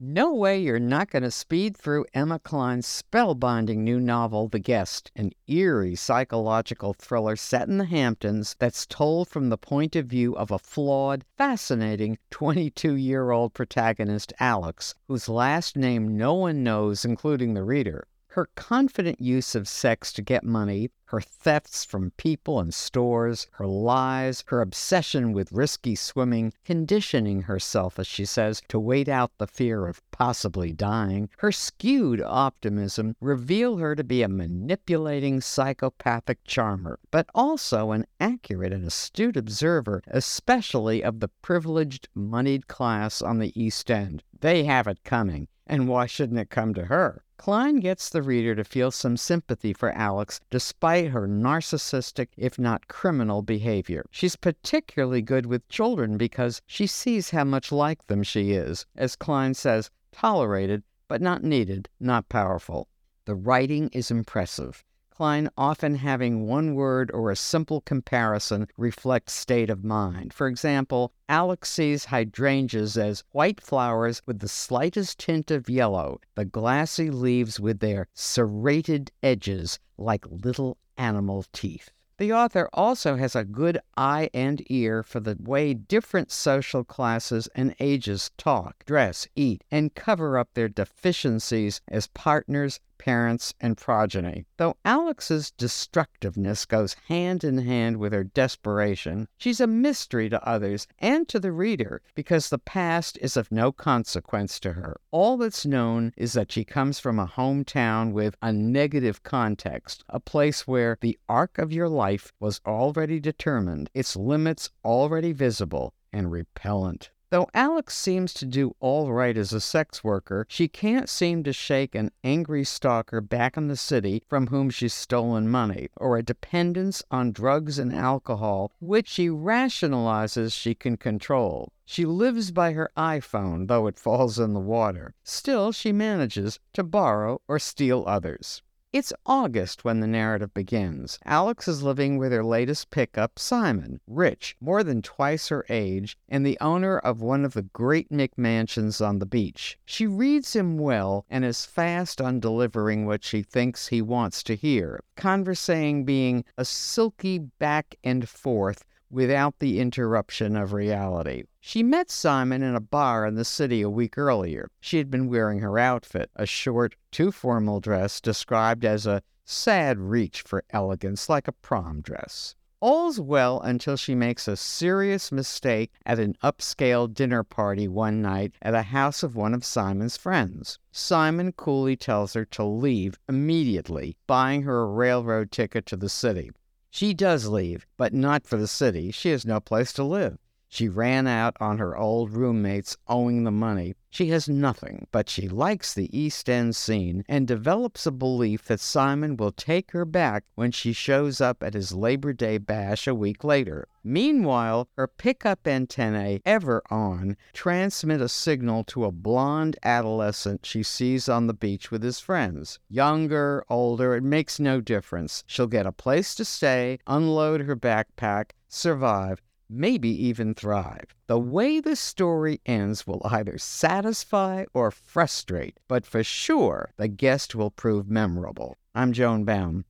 No way you're not going to speed through Emma Cline's spellbinding new novel, The Guest, an eerie psychological thriller set in the Hamptons that's told from the point of view of a flawed, fascinating 22 year old protagonist, Alex, whose last name no one knows, including the reader. Her confident use of sex to get money, her thefts from people and stores, her lies, her obsession with risky swimming, conditioning herself, as she says, to wait out the fear of possibly dying, her skewed optimism reveal her to be a manipulating psychopathic charmer, but also an accurate and astute observer, especially of the privileged, moneyed class on the East End. They have it coming, and why shouldn't it come to her? Cline gets the reader to feel some sympathy for Alex despite her narcissistic, if not criminal, behavior. She's particularly good with children because she sees how much like them she is. As Cline says, tolerated, but not needed, not powerful. The writing is impressive. Often having one word or a simple comparison reflect state of mind. For example, Alex sees hydrangeas as white flowers with the slightest tint of yellow, the glassy leaves with their serrated edges like little animal teeth. The author also has a good eye and ear for the way different social classes and ages talk, dress, eat, and cover up their deficiencies as partners, parents, and progeny. Though Alex's destructiveness goes hand in hand with her desperation, she's a mystery to others and to the reader because the past is of no consequence to her. All that's known is that she comes from a hometown with a negative context, a place where the arc of your life was already determined, its limits already visible and repellent. Though Alex seems to do all right as a sex worker, she can't seem to shake an angry stalker back in the city from whom she's stolen money, or a dependence on drugs and alcohol which she rationalizes she can control. She lives by her iPhone, though it falls in the water. Still, she manages to borrow or steal others. It's August when the narrative begins. Alex is living with her latest pickup, Simon, rich, more than twice her age, and the owner of one of the great McMansions on the beach. She reads him well and is fast on delivering what she thinks he wants to hear, conversating being a silky back and forth without the interruption of reality. She met Simon in a bar in the city a week earlier. She had been wearing her outfit, a short, too formal dress described as a sad reach for elegance, like a prom dress. All's well until she makes a serious mistake at an upscale dinner party one night at a house of one of Simon's friends. Simon coolly tells her to leave immediately, buying her a railroad ticket to the city. She does leave, but not for the city. She has no place to live. She ran out on her old roommates owing the money. She has nothing, but she likes the East End scene and develops a belief that Simon will take her back when she shows up at his Labor Day bash a week later. Meanwhile, her pickup antennae, ever on, transmit a signal to a blonde adolescent she sees on the beach with his friends. Younger, older, it makes no difference. She'll get a place to stay, unload her backpack, survive, maybe even thrive. The way the story ends will either satisfy or frustrate, but for sure the guest will prove memorable. I'm Joan Baum.